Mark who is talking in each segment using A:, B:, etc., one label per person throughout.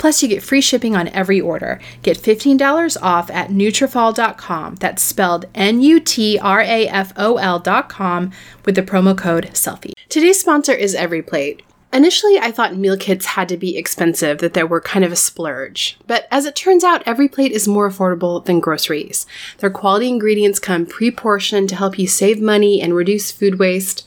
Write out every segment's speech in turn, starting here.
A: Plus, you get free shipping on every order. Get $15 off at Nutrafol.com. That's spelled N-U-T-R-A-F-O-L.com with the promo code SELFIE. Today's sponsor is EveryPlate. Initially, I thought meal kits had to be expensive, that they were kind of a splurge. But as it turns out, EveryPlate is more affordable than groceries. Their quality ingredients come pre portioned to help you save money and reduce food waste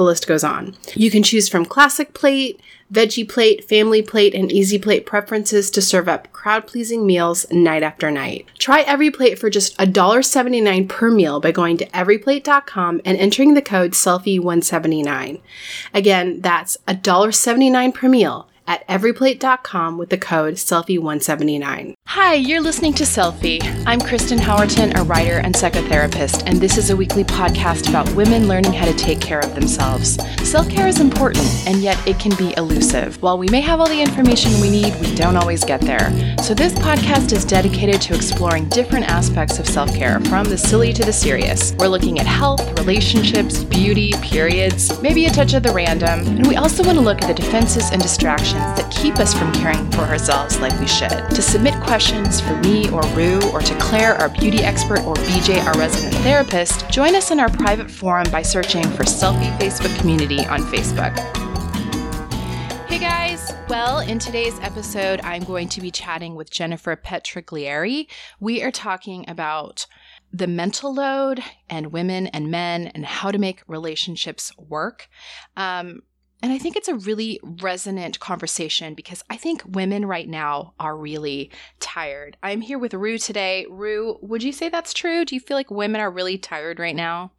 A: the list goes on. You can choose from classic plate, veggie plate, family plate, and easy plate preferences to serve up crowd pleasing meals night after night. Try EveryPlate for just $1.79 per meal by going to everyplate.com and entering the code SELFIE179. Again, that's $1.79 per meal at everyplate.com with the code SELFIE179. Hi, you're listening to Selfie. I'm Kristen Howerton, a writer and psychotherapist, and this is a weekly podcast about women learning how to take care of themselves. Self care is important, and yet it can be elusive. While we may have all the information we need, we don't always get there. So, this podcast is dedicated to exploring different aspects of self care, from the silly to the serious. We're looking at health, relationships, beauty, periods, maybe a touch of the random, and we also want to look at the defenses and distractions that keep us from caring for ourselves like we should. To submit questions, for me or Rue or to Claire, our beauty expert, or BJ, our resident therapist, join us in our private forum by searching for Selfie Facebook Community on Facebook. Hey guys! Well, in today's episode, I'm going to be chatting with Jennifer Petriglieri. We are talking about the mental load and women and men and how to make relationships work. Um, and I think it's a really resonant conversation because I think women right now are really tired. I'm here with Rue today. Rue, would you say that's true? Do you feel like women are really tired right now?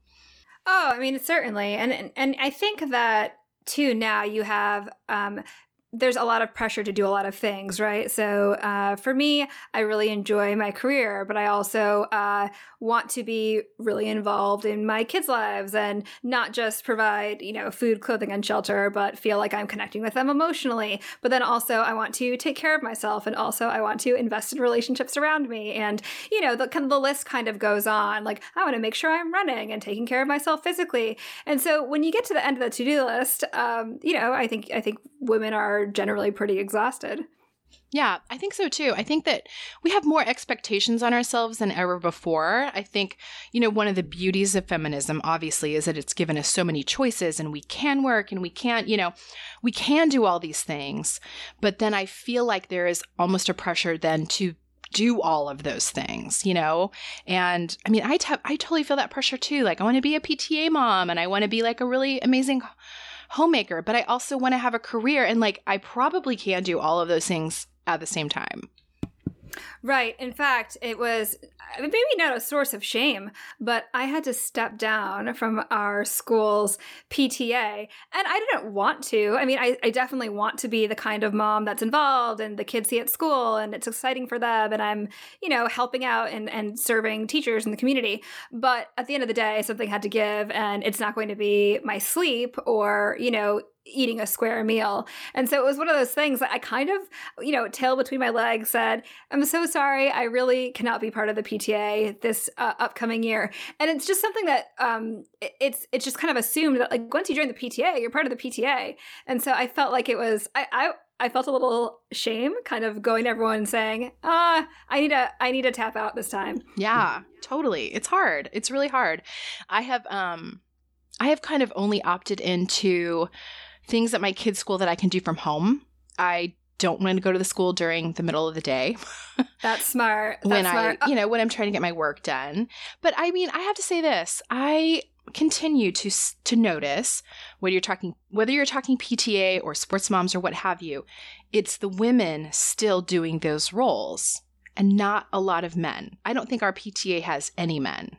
B: Oh, I mean, certainly. And and, and I think that too now you have um there's a lot of pressure to do a lot of things, right? So uh, for me, I really enjoy my career, but I also uh, want to be really involved in my kids' lives and not just provide, you know, food, clothing, and shelter, but feel like I'm connecting with them emotionally. But then also, I want to take care of myself, and also I want to invest in relationships around me, and you know, the the list kind of goes on. Like I want to make sure I'm running and taking care of myself physically. And so when you get to the end of the to do list, um, you know, I think I think women are generally pretty exhausted.
A: Yeah, I think so too. I think that we have more expectations on ourselves than ever before. I think, you know, one of the beauties of feminism, obviously, is that it's given us so many choices and we can work and we can't, you know, we can do all these things. But then I feel like there is almost a pressure then to do all of those things, you know? And I mean, I, t- I totally feel that pressure too. Like, I want to be a PTA mom and I want to be like a really amazing homemaker, but I also want to have a career. And like, I probably can do all of those things at the same time.
B: Right. In fact, it was maybe not a source of shame, but I had to step down from our school's PTA. And I didn't want to. I mean, I, I definitely want to be the kind of mom that's involved and the kids see at school and it's exciting for them. And I'm, you know, helping out and, and serving teachers in the community. But at the end of the day, something had to give and it's not going to be my sleep or, you know, eating a square meal. And so it was one of those things that I kind of, you know, tail between my legs said, I'm so sorry. I really cannot be part of the PTA this uh, upcoming year. And it's just something that um, it's it's just kind of assumed that like once you join the PTA, you're part of the PTA. And so I felt like it was I, I I felt a little shame kind of going to everyone saying, ah, I need to I need to tap out this time.
A: Yeah, totally. It's hard. It's really hard. I have um I have kind of only opted into things at my kids' school that I can do from home. I don't want to go to the school during the middle of the day.
B: That's smart. That's
A: when
B: smart.
A: I, you know, when I'm trying to get my work done. But I mean, I have to say this. I continue to to notice whether you're talking whether you're talking PTA or sports moms or what have you, it's the women still doing those roles and not a lot of men. I don't think our PTA has any men.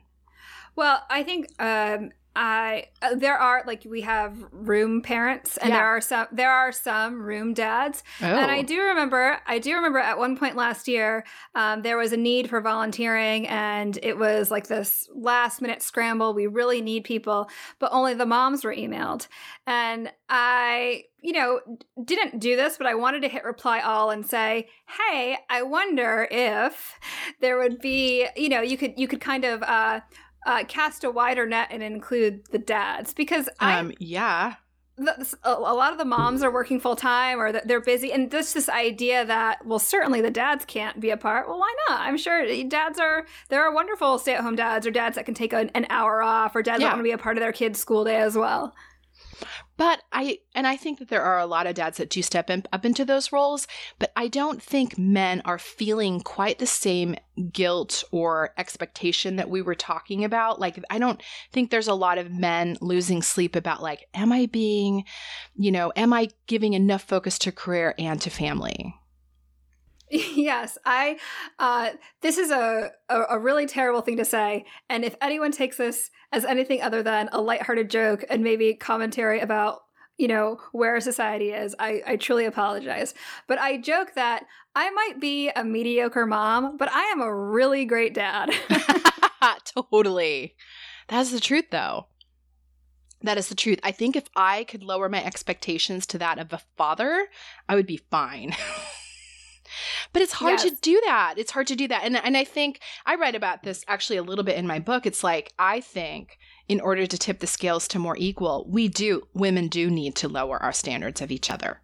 B: Well, I think um, I uh, there are like we have room parents and
A: Yeah.
B: there are some there are some room dads
A: Oh.
B: and I do remember I do remember at one point last year um, there was a need for volunteering and it was like this last minute scramble we really need people but only the moms were emailed and I you know didn't do this but I wanted to hit reply all and say hey I wonder if there would be you know you could you could kind of uh uh, cast a wider net and include the dads because I
A: um yeah.
B: the, a lot of the moms are working full time or they're busy and this this idea that well certainly the dads can't be a part well why not i'm sure dads are there are wonderful stay-at-home dads or dads that can take an, an hour off or dads
A: Yeah.
B: that want to be a part of their kids school day as well
A: But I and I think that there are a lot of dads that do step in, up into those roles, but I don't think men are feeling quite the same guilt or expectation that we were talking about. Like I don't think there's a lot of men losing sleep about like am I being, you know, am I giving enough focus to career and to family?
B: Yes i uh this is a, a a really terrible thing to say and if anyone takes this as anything other than a lighthearted joke and maybe commentary about you know where society is i i truly apologize but i joke that i might be a mediocre mom but i am a really great dad
A: totally. That's the truth though. That is the truth. I think if I could lower my expectations to that of a father, I would be fine. but it's hard to do that. It's hard to do that. And and I think I write about this actually a little bit in my book. It's like I think in order to tip the scales to more equal, we do women do need to lower our standards of each other.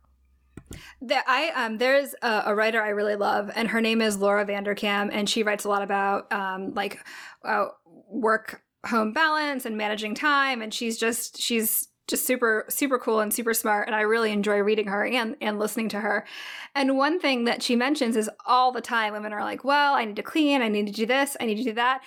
B: There, I um, there's a, a writer I really love, and her name is Laura Vanderkam, and she writes a lot about um, like uh, work home balance and managing time, and she's just she's just super super cool and super smart, and I really enjoy reading her and and listening to her. And one thing that she mentions is all the time women are like, "Well, I need to clean, I need to do this, I need to do that,"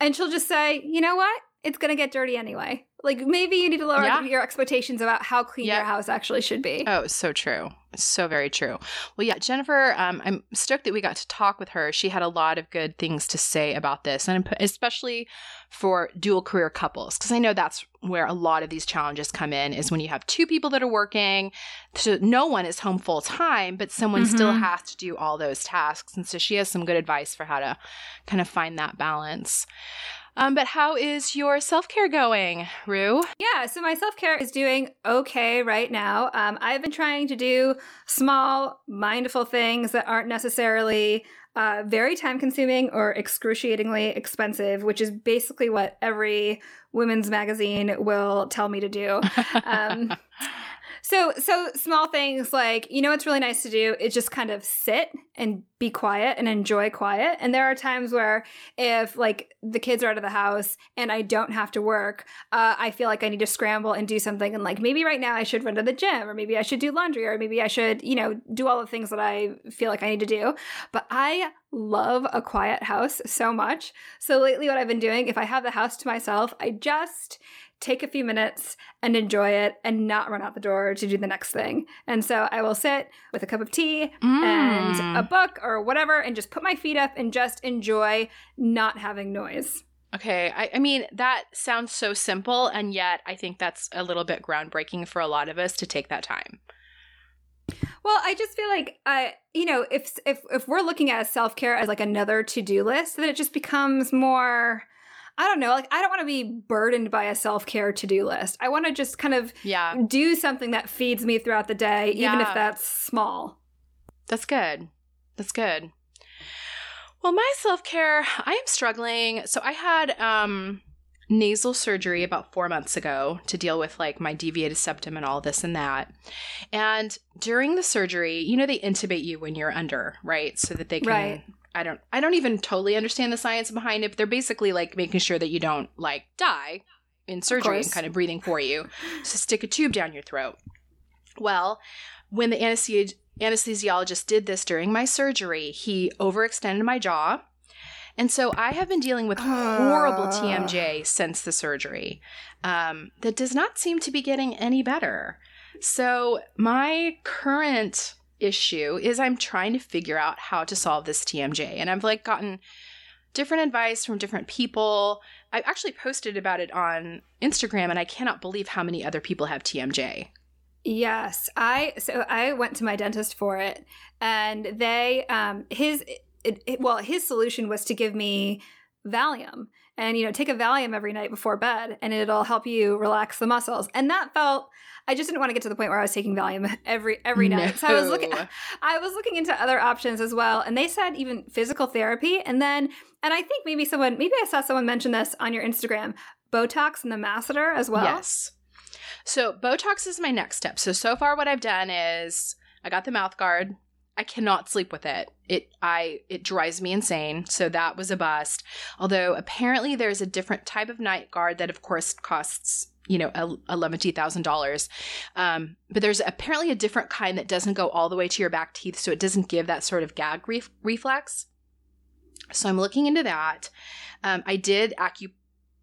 B: and she'll just say, "You know what? It's gonna get dirty anyway." Like maybe you need to lower
A: Yeah.
B: your expectations about how clean
A: Yeah.
B: your house actually should be.
A: Oh, so true. So very true. Well, yeah, Jennifer, um, I'm stoked that we got to talk with her. She had a lot of good things to say about this, and especially for dual career couples, because I know that's where a lot of these challenges come in is when you have two people that are working. So no one is home full time, but someone still
B: Mhm.
A: has to do all those tasks. And so she has some good advice for how to kind of find that balance. Um, but how is your self care going, Rue?
B: Yeah, so my self care is doing okay right now. Um, I've been trying to do small, mindful things that aren't necessarily uh, very time consuming or excruciatingly expensive, which is basically what every women's magazine will tell me to do. Um, so, so small things like you know what's really nice to do is just kind of sit and be quiet and enjoy quiet. And there are times where if like the kids are out of the house and I don't have to work, uh, I feel like I need to scramble and do something. And like maybe right now I should run to the gym, or maybe I should do laundry, or maybe I should you know do all the things that I feel like I need to do. But I love a quiet house so much. So lately, what I've been doing, if I have the house to myself, I just take a few minutes and enjoy it and not run out the door to do the next thing. And so I will sit with a cup of tea
A: Mm.
B: and a book or whatever and just put my feet up and just enjoy not having noise.
A: Okay, I, I mean, that sounds so simple, and yet I think that's a little bit groundbreaking for a lot of us to take that time.
B: Well, I just feel like uh, you know, if if if we're looking at self care as like another to do list, then it just becomes more. I don't know. Like, I don't want to be burdened by a self care to do list. I want to just kind of
A: Yeah,
B: do something that feeds me throughout the day, even
A: Yeah.
B: if that's small.
A: that's good. That's good. Well, my self care, I am struggling. So I had um, nasal surgery about four months ago to deal with like my deviated septum and all this and that. And during the surgery, you know, they intubate you when you're under, right? So that they can.
B: Right.
A: I don't. I don't even totally understand the science behind it. But they're basically like making sure that you don't like die in surgery and kind of breathing for you. So stick a tube down your throat. Well, when the anesthesi- anesthesiologist did this during my surgery, he overextended my jaw. And so I have been dealing with horrible
B: Ah.
A: TMJ since the surgery um, that does not seem to be getting any better. So my current issue is I'm trying to figure out how to solve this TMJ. And I've like gotten different advice from different people. I actually posted about it on Instagram and I cannot believe how many other people have TMJ.
B: Yes, I so I went to my dentist for it, and they um his it, it, well his solution was to give me Valium, and you know take a Valium every night before bed, and it'll help you relax the muscles. And that felt I just didn't want to get to the point where I was taking Valium every every night. So I was looking I was looking into other options as well, and they said even physical therapy, and then and I think maybe someone maybe I saw someone mention this on your Instagram, Botox and the masseter as well.
A: Yes. So Botox is my next step. So so far what I've done is I got the mouth guard. I cannot sleep with it. It I it drives me insane. So that was a bust. Although apparently there's a different type of night guard that of course costs you know eleven thousand dollars, um, but there's apparently a different kind that doesn't go all the way to your back teeth, so it doesn't give that sort of gag ref- reflex. So I'm looking into that. Um, I did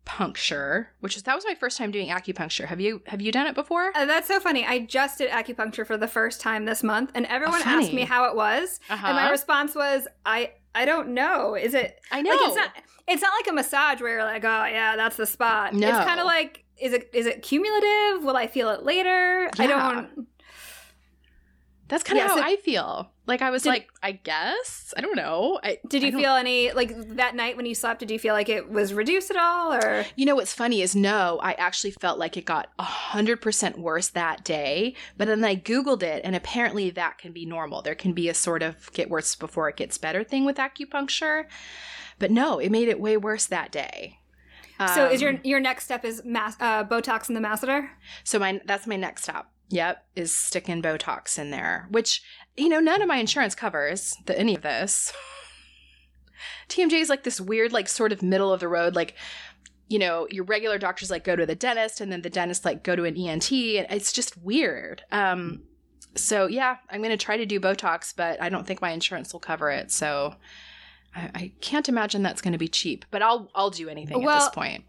A: acupuncture, which is that was my first time doing acupuncture. Have you have you done it before?
B: Uh, that's so funny. I just did acupuncture for the first time this month, and everyone
A: Oh,
B: asked me how it was,
A: Uh-huh.
B: and my response was, "I I don't know. Is it
A: I know.
B: like it's not it's not like a massage where you're like, oh yeah, that's the spot.
A: No.
B: It's kind of like, is it is it cumulative? Will I feel it later? I don't.
A: That's kind of
B: Yeah,
A: how
B: so-
A: I feel. Like I was
B: Did-
A: like, I guess I don't know. I,
B: Did you feel any like that night when you slept? Did you feel like it was reduced at all, or
A: You know what's funny is no, I actually felt like it got a hundred percent worse that day. But then I googled it, and apparently that can be normal. There can be a sort of get worse before it gets better thing with acupuncture. But no, it made it way worse that day.
B: so? Is your
A: Um,
B: your next step is mas- uh, Botox and the masseter?
A: So my that's my next step. Yep, is sticking Botox in there, which you know none of my insurance covers the, any of this. TMJ is like this weird, like sort of middle of the road, like you know your regular doctors like go to the dentist, and then the dentist like go to an ENT, and it's just weird. Um, so yeah, I'm gonna try to do Botox, but I don't think my insurance will cover it. So I, I can't imagine that's gonna be cheap. But I'll I'll do anything at this point.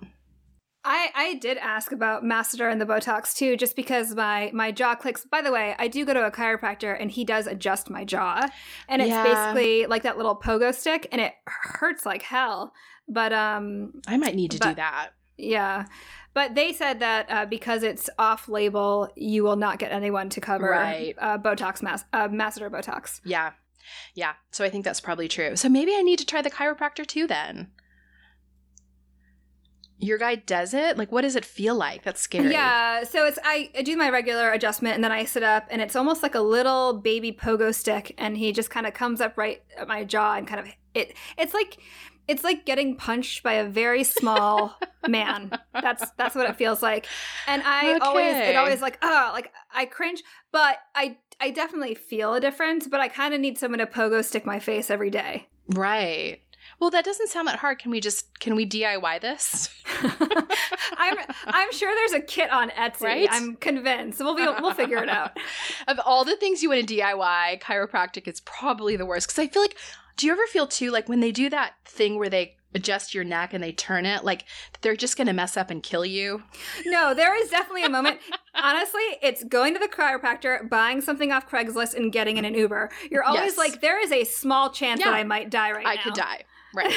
B: I, I did ask about masseter and the Botox too, just because my my jaw clicks. By the way, I do go to a chiropractor and he does adjust my jaw, and it's
A: Yeah.
B: basically like that little pogo stick, and it hurts like hell. But um,
A: I might need to do that.
B: yeah. But they said that uh, because it's off label, you will not get anyone to cover
A: Right.
B: uh, Botox mas- uh, masseter Botox.
A: Yeah. Yeah. So I think that's probably true. So maybe I need to try the chiropractor too then. Your guy does it? Like what does it feel like? That's scary.
B: Yeah, so it's I, I do my regular adjustment and then I sit up and it's almost like a little baby pogo stick and he just kind of comes up right at my jaw and kind of it it's like it's like getting punched by a very small man. That's that's what it feels like. And I always it always like oh like I cringe, but I I definitely feel a difference, but I kind of need someone to pogo stick my face every day.
A: Right. Well, that doesn't sound that hard. Can we just can we DIY this?
B: I'm I'm sure there's a kit on Etsy.
A: Right?
B: I'm convinced. We'll be, we'll figure it out.
A: of all the things you want to DIY, chiropractic is probably the worst cuz I feel like do you ever feel too like when they do that thing where they adjust your neck and they turn it, like they're just going to mess up and kill you.
B: No, there is definitely a moment. Honestly, it's going to the chiropractor, buying something off Craigslist, and getting in an Uber. You're always
A: Yes.
B: like, there is a small chance
A: Yeah.
B: that I might die right
A: I
B: now.
A: I could die. Right.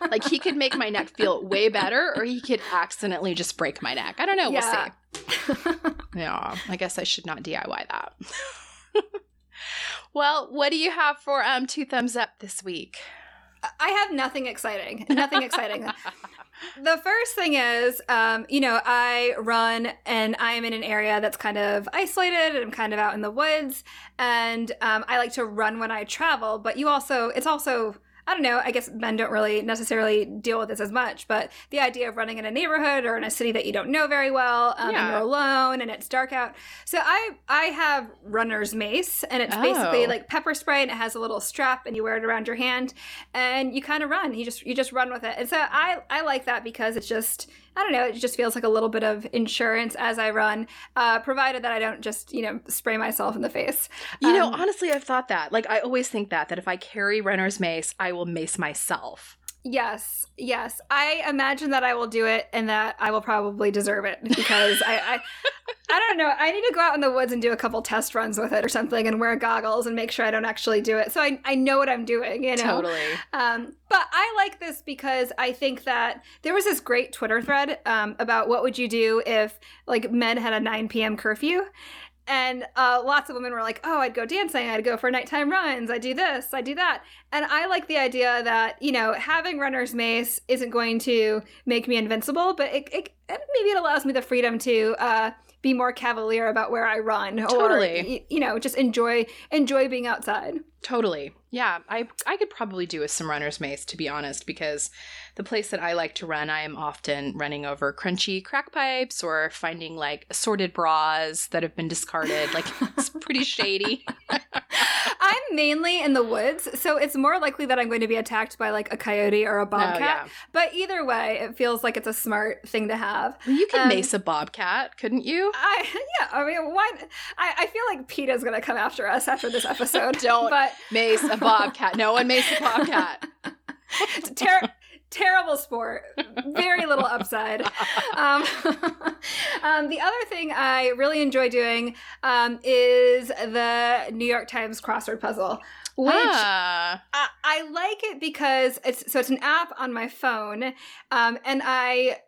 A: like he could make my neck feel way better or he could accidentally just break my neck. I don't know.
B: Yeah.
A: We'll see. Yeah. I guess I should not DIY that. well, what do you have for um two thumbs up this week?
B: I have nothing exciting. Nothing exciting. The first thing is, um, you know, I run and I am in an area that's kind of isolated and I'm kind of out in the woods. And um, I like to run when I travel, but you also, it's also, I don't know, I guess men don't really necessarily deal with this as much, but the idea of running in a neighborhood or in a city that you don't know very well, um,
A: Yeah.
B: and you're alone and it's dark out. So I, I have runner's mace and it's basically
A: Oh.
B: like pepper spray and it has a little strap and you wear it around your hand and you kind of run. You just you just run with it. And so I I like that because it's just I don't know. It just feels like a little bit of insurance as I run, uh, provided that I don't just you know spray myself in the face.
A: You know,
B: Um,
A: honestly, I've thought that. Like, I always think that, that if I carry runner's mace, I will mace myself.
B: Yes, yes. I imagine that I will do it and that I will probably deserve it because I, I I don't know. I need to go out in the woods and do a couple test runs with it or something and wear goggles and make sure I don't actually do it. So I, I know what I'm doing, you know.
A: Totally.
B: Um, but I like this because I think that there was this great Twitter thread um, about what would you do if like men had a 9 p.m. curfew. And uh, lots of women were like, oh, I'd go dancing, I'd go for nighttime runs, I'd do this, I do that. And I like the idea that, you know, having runner's mace isn't going to make me invincible, but it, it, maybe it allows me the freedom to uh, be more cavalier about where I run or,
A: Totally.
B: y- you know, just enjoy enjoy being outside.
A: Totally. Yeah, I I could probably do with some runner's mace to be honest because the place that I like to run, I am often running over crunchy crack pipes or finding like assorted bras that have been discarded. Like it's pretty shady.
B: I'm mainly in the woods, so it's more likely that I'm going to be attacked by like a coyote or a bobcat.
A: yeah.
B: But either way, it feels like it's a smart thing to have.
A: You can
B: Um,
A: mace a bobcat, couldn't you?
B: I yeah, I mean, why? I, I feel like PETA's gonna come after us after this episode.
A: Don't.
B: But
A: Mace a bobcat. No one mace a bobcat.
B: Terrible sport. Very little upside. Um, um, the other thing I really enjoy doing um, is the New York Times crossword puzzle, which.
A: Ah,
B: I, I like it because it's so it's an app on my phone, um, and I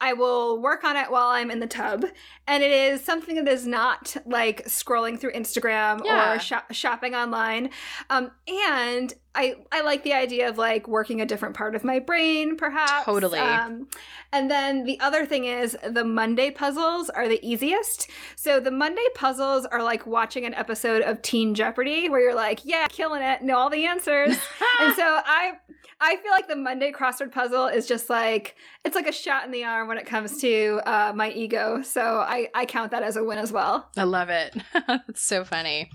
B: I will work on it while I'm in the tub, and it is something that is not like scrolling through Instagram
A: Yeah.
B: or shop- shopping online, um, and I I like the idea of like working a different part of my brain, perhaps.
A: Totally.
B: Um, and then the other thing is the Monday puzzles are the easiest. So the Monday puzzles are like watching an episode of Teen Jeopardy where you're like, yeah, killing it, know all the answers. and so I I feel like the Monday crossword puzzle is just like it's like a shot in the arm when it comes to uh, my ego. So I I count that as a win as well.
A: I love it. That's so funny.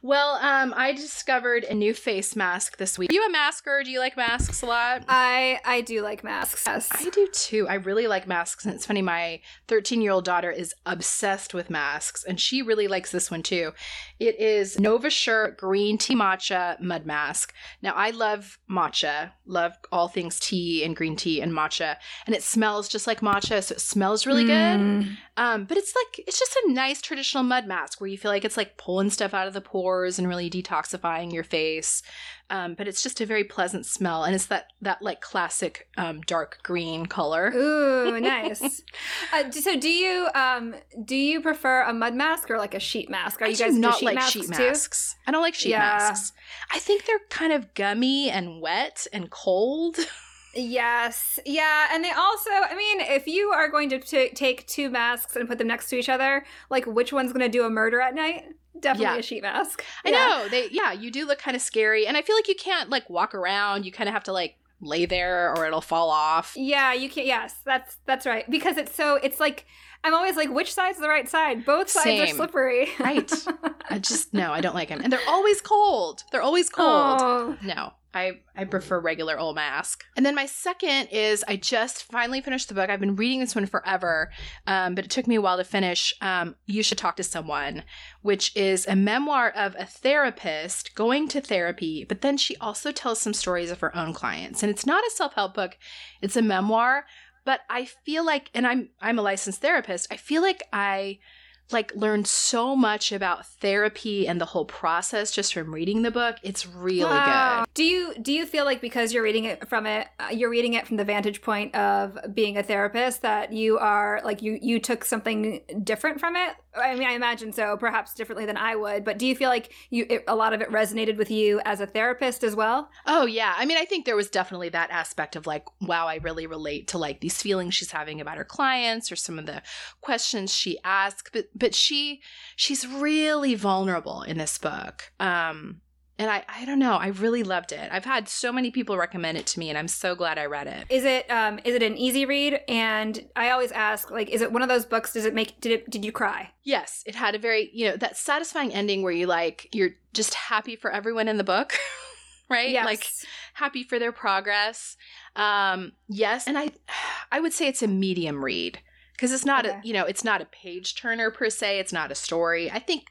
A: Well, um, I discovered a new face mask this week. Are you a masker? Do you like masks a lot?
B: I I do like masks. Yes.
A: I do too. I really like masks. And it's funny, my 13 year old daughter is obsessed with masks, and she really likes this one too. It is Nova Shirt Green Tea Matcha Mud Mask. Now, I love matcha, love all things tea and green tea and matcha, and it smells just like matcha, so it smells really good.
B: Mm.
A: Um, but it's like it's just a nice traditional mud mask where you feel like it's like pulling stuff out of the pores and really detoxifying your face. Um, but it's just a very pleasant smell, and it's that that like classic um, dark green color.
B: Ooh, nice. uh, so, do you um do you prefer a mud mask or like a sheet mask? Are
A: I
B: you guys
A: not
B: sheet
A: like
B: masks
A: sheet
B: too?
A: masks. I don't like sheet
B: Yeah.
A: masks. I think they're kind of gummy and wet and cold.
B: Yes, yeah, and they also. I mean, if you are going to t- take two masks and put them next to each other, like which one's going to do a murder at night? Definitely
A: Yeah.
B: a sheet mask.
A: I
B: Yeah.
A: know they. Yeah, you do look kind of scary, and I feel like you can't like walk around. You kind of have to like lay there, or it'll fall off.
B: Yeah, you can't. Yes, that's that's right. Because it's so. It's like I'm always like, which side's the right side? Both sides are slippery.
A: Right. I just no, I don't like them, and they're always cold. They're always cold.
B: Oh.
A: No, I, I prefer regular old mask. And then my second is I just finally finished the book. I've been reading this one forever, um, but it took me a while to finish. Um, you should talk to someone, which is a memoir of a therapist going to therapy, but then she also tells some stories of her own clients. And it's not a self help book; it's a memoir. But I feel like, and I'm I'm a licensed therapist. I feel like I like learned so much about therapy and the whole process just from reading the book. It's really wow. good.
B: Do you do you feel like because you're reading it from it uh, you're reading it from the vantage point of being a therapist that you are like you you took something different from it? I mean, I imagine so, perhaps differently than I would, but do you feel like you it, a lot of it resonated with you as a therapist as well?
A: Oh, yeah. I mean, I think there was definitely that aspect of like, wow, I really relate to like these feelings she's having about her clients or some of the questions she asks, but but she she's really vulnerable in this book. Um and I, I don't know i really loved it. I've had so many people recommend it to me and i'm so glad i read it.
B: Is it um is it an easy read? And i always ask like is it one of those books does it make did it did you cry?
A: Yes it had a very you know that satisfying ending where you like you're just happy for everyone in the book right?
B: Yes.
A: like happy for their progress. Um yes and i i would say it's a medium read because it's not okay. a you know it's not a page turner per se it's not a story. I think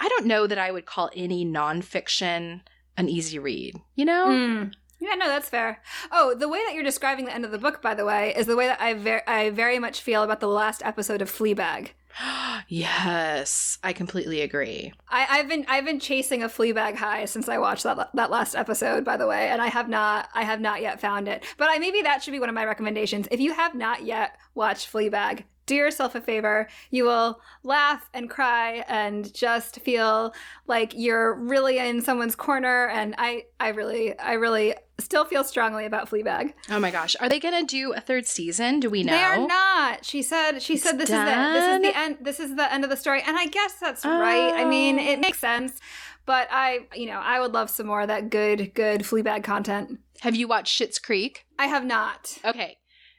A: I don't know that I would call any nonfiction an easy read, you know?
B: Mm. Yeah, no, that's fair. Oh, the way that you're describing the end of the book, by the way, is the way that I, ver- I very much feel about the last episode of Fleabag.
A: yes, I completely agree.
B: I, have been I've been chasing a Fleabag high since I watched that that last episode, by the way, and I have not I have not yet found it. But I maybe that should be one of my recommendations. If you have not yet watched Fleabag, do yourself a favor. You will laugh and cry and just feel like you're really in someone's corner. And I, I really, I really still feel strongly about Fleabag.
A: Oh my gosh, are they gonna do a third season? Do we know?
B: They are not. She said. She it's said this done? is it. This is the end. This is the end of the story. And I guess that's oh. right. I mean, it oh. makes sense. But I, you know, I would love some more of that good, good Fleabag content.
A: Have you watched Schitt's Creek?
B: I have not.
A: Okay,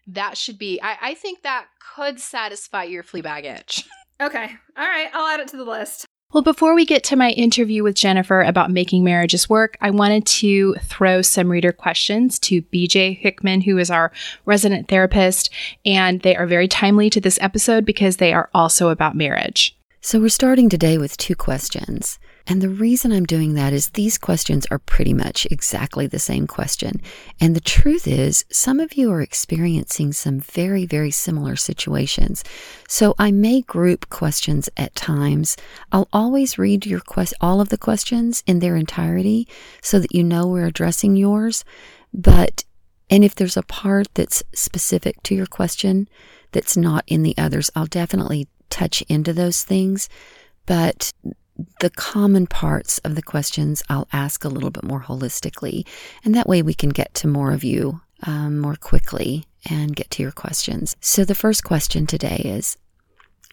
A: that should be I, I think that could satisfy your Fleabag itch.
B: okay. All right. I'll add it to the list.
C: Well, before we get to my interview with Jennifer about making marriages work, I wanted to throw some reader questions to BJ Hickman, who is our resident therapist, and they are very timely to this episode because they are also about marriage.
D: So, we're starting today with two questions. And the reason I'm doing that is these questions are pretty much exactly the same question. And the truth is, some of you are experiencing some very, very similar situations. So I may group questions at times. I'll always read your quest- all of the questions in their entirety so that you know we're addressing yours. But, and if there's a part that's specific to your question that's not in the others, I'll definitely touch into those things. But the common parts of the questions I'll ask a little bit more holistically. And that way we can get to more of you um, more quickly and get to your questions. So the first question today is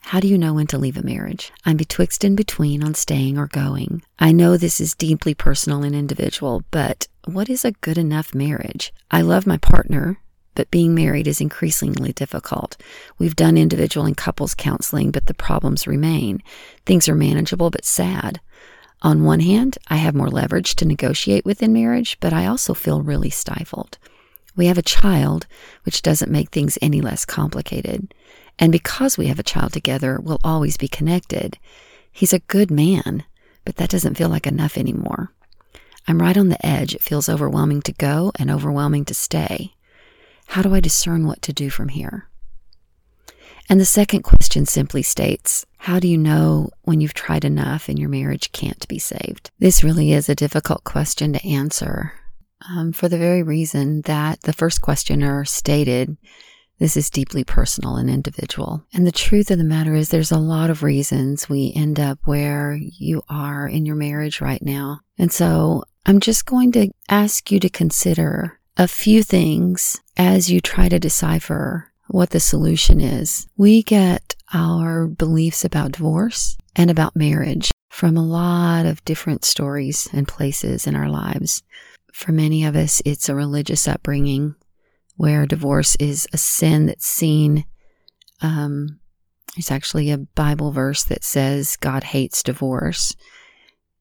D: How do you know when to leave a marriage? I'm betwixt and between on staying or going. I know this is deeply personal and individual, but what is a good enough marriage? I love my partner but being married is increasingly difficult. We've done individual and couples counseling, but the problems remain. Things are manageable but sad. On one hand, I have more leverage to negotiate within marriage, but I also feel really stifled. We have a child, which doesn't make things any less complicated. And because we have a child together, we'll always be connected. He's a good man, but that doesn't feel like enough anymore. I'm right on the edge. It feels overwhelming to go and overwhelming to stay. How do I discern what to do from here? And the second question simply states, How do you know when you've tried enough and your marriage can't be saved? This really is a difficult question to answer um, for the very reason that the first questioner stated this is deeply personal and individual. And the truth of the matter is, there's a lot of reasons we end up where you are in your marriage right now. And so I'm just going to ask you to consider a few things as you try to decipher what the solution is. We get our beliefs about divorce and about marriage from a lot of different stories and places in our lives. For many of us, it's a religious upbringing where divorce is a sin that's seen. Um, it's actually a Bible verse that says God hates divorce.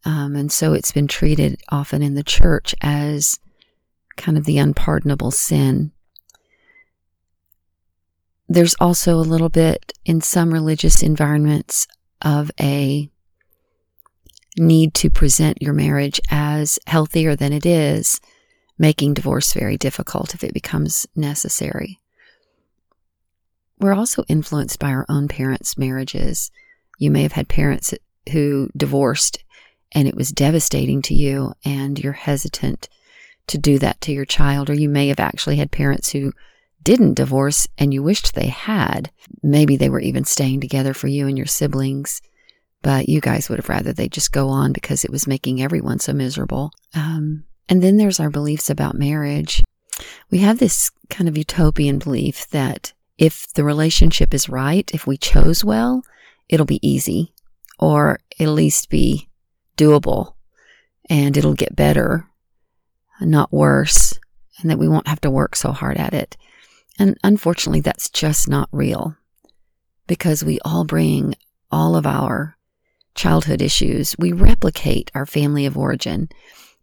D: Um, and so it's been treated often in the church as kind of the unpardonable sin. There's also a little bit in some religious environments of a need to present your marriage as healthier than it is, making divorce very difficult if it becomes necessary. We're also influenced by our own parents' marriages. You may have had parents who divorced and it was devastating to you, and you're hesitant to do that to your child, or you may have actually had parents who didn't divorce and you wished they had. Maybe they were even staying together for you and your siblings, but you guys would have rather they just go on because it was making everyone so miserable. Um, and then there's our beliefs about marriage. We have this kind of utopian belief that if the relationship is right, if we chose well, it'll be easy or at least be doable and it'll get better, not worse, and that we won't have to work so hard at it. And unfortunately, that's just not real because we all bring all of our childhood issues. We replicate our family of origin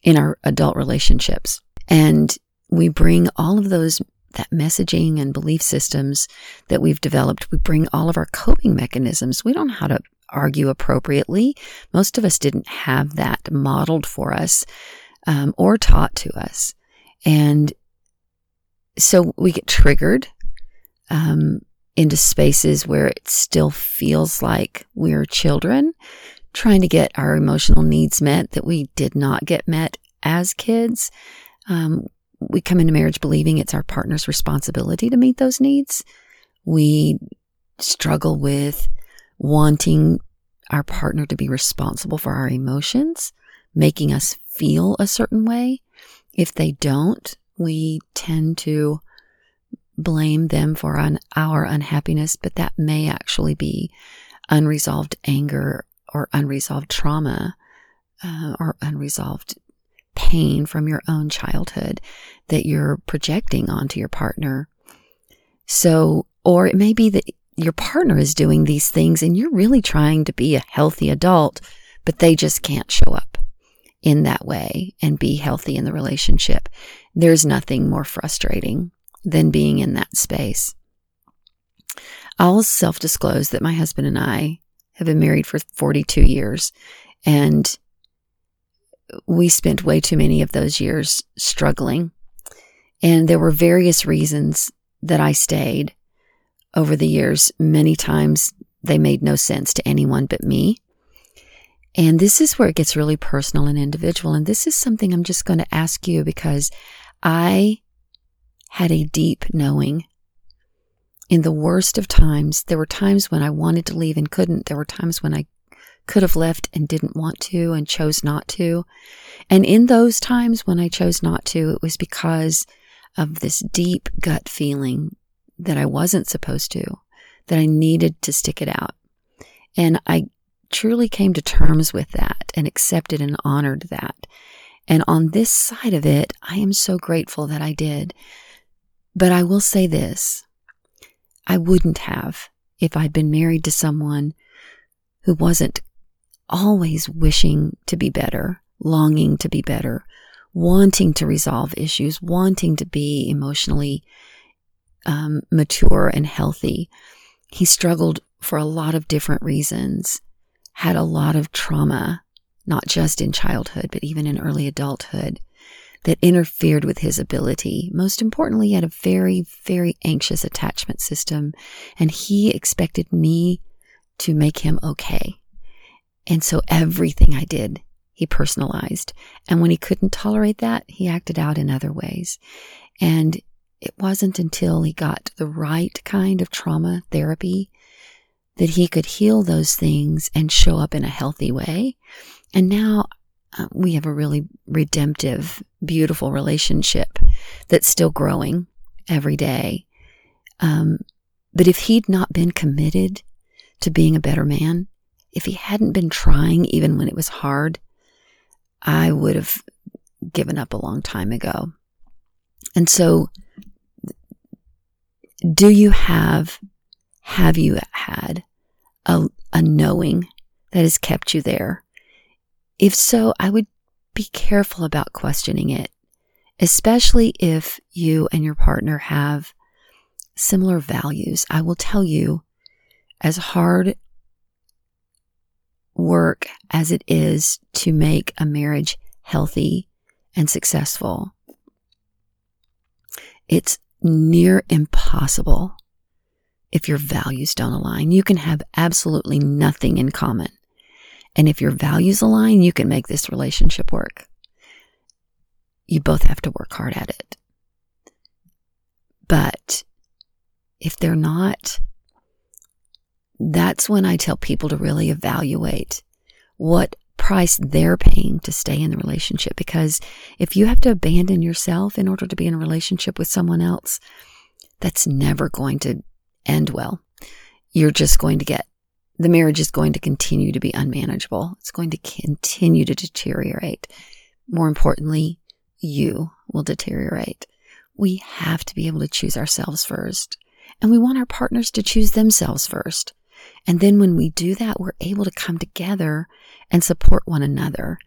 D: in our adult relationships. And we bring all of those, that messaging and belief systems that we've developed, we bring all of our coping mechanisms. We don't know how to argue appropriately. Most of us didn't have that modeled for us um, or taught to us. And so we get triggered um, into spaces where it still feels like we're children trying to get our emotional needs met that we did not get met as kids. Um, we come into marriage believing it's our partner's responsibility to meet those needs. We struggle with wanting our partner to be responsible for our emotions, making us feel a certain way. If they don't, we tend to blame them for our unhappiness, but that may actually be unresolved anger or unresolved trauma uh, or unresolved pain from your own childhood that you're projecting onto your partner. So, or it may be that your partner is doing these things and you're really trying to be a healthy adult, but they just can't show up in that way and be healthy in the relationship. There's nothing more frustrating than being in that space. I'll self disclose that my husband and I have been married for 42 years and we spent way too many of those years struggling. And there were various reasons that I stayed over the years. Many times they made no sense to anyone but me. And this is where it gets really personal and individual. And this is something I'm just going to ask you because I had a deep knowing. In the worst of times, there were times when I wanted to leave and couldn't. There were times when I could have left and didn't want to and chose not to. And in those times when I chose not to, it was because of this deep gut feeling that I wasn't supposed to, that I needed to stick it out. And I truly came to terms with that and accepted and honored that. And on this side of it, I am so grateful that I did. But I will say this I wouldn't have if I'd been married to someone who wasn't always wishing to be better, longing to be better, wanting to resolve issues, wanting to be emotionally um, mature and healthy. He struggled for a lot of different reasons, had a lot of trauma, not just in childhood, but even in early adulthood, that interfered with his ability. Most importantly, he had a very, very anxious attachment system, and he expected me to make him okay. And so everything I did, he personalized. And when he couldn't tolerate that, he acted out in other ways. And it wasn't until he got the right kind of trauma therapy that he could heal those things and show up in a healthy way. And now uh, we have a really redemptive, beautiful relationship that's still growing every day. Um, but if he'd not been committed to being a better man, if he hadn't been trying even when it was hard, I would have given up a long time ago. And so do you have, have you had a, a knowing that has kept you there? If so, I would be careful about questioning it especially if you and your partner have similar values. I will tell you, as hard work as it is to make a marriage healthy and successful, it's near impossible if your values don't align. You can have absolutely nothing in common. And if your values align, you can make this relationship work. You both have to work hard at it. But if they're not, that's when I tell people to really evaluate what price they're paying to stay in the relationship. Because if you have to abandon yourself in order to be in a relationship with someone else, that's never going to end well. You're just going to get the marriage is going to continue to be unmanageable. It's going to continue to deteriorate. More importantly, you will deteriorate. We have to be able to choose ourselves first. And we want our partners to choose themselves first. And then when we do that, we're able to come together and support one another.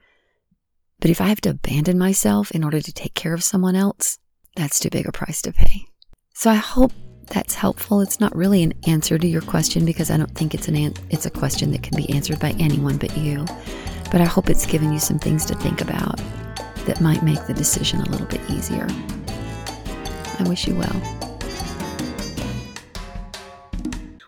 D: But if I have to abandon myself in order to take care of someone else, that's too big a price to pay. So I hope that's helpful. It's not really an answer to your question because I don't think it's an, an it's a question that can be answered by anyone but you. But I hope it's given you some things to think about that might make the decision a little bit easier. I wish you well.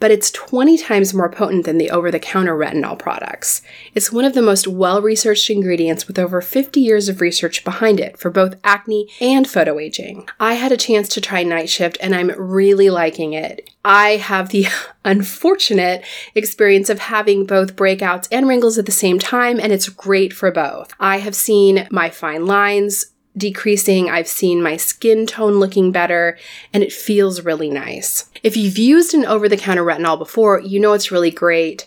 A: but it's 20 times more potent than the over the counter retinol products. It's one of the most well researched ingredients with over 50 years of research behind it for both acne and photoaging. I had a chance to try Night Shift and I'm really liking it. I have the unfortunate experience of having both breakouts and wrinkles at the same time, and it's great for both. I have seen my fine lines decreasing. I've seen my skin tone looking better, and it feels really nice. If you've used an over the counter retinol before, you know it's really great,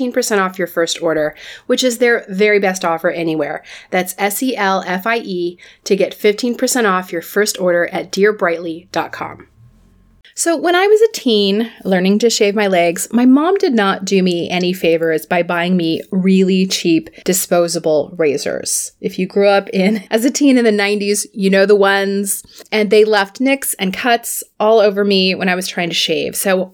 A: off your first order, which is their very best offer anywhere. That's S E L F I E to get 15% off your first order at dearbrightly.com. So, when I was a teen learning to shave my legs, my mom did not do me any favors by buying me really cheap disposable razors. If you grew up in as a teen in the 90s, you know the ones, and they left nicks and cuts all over me when I was trying to shave. So,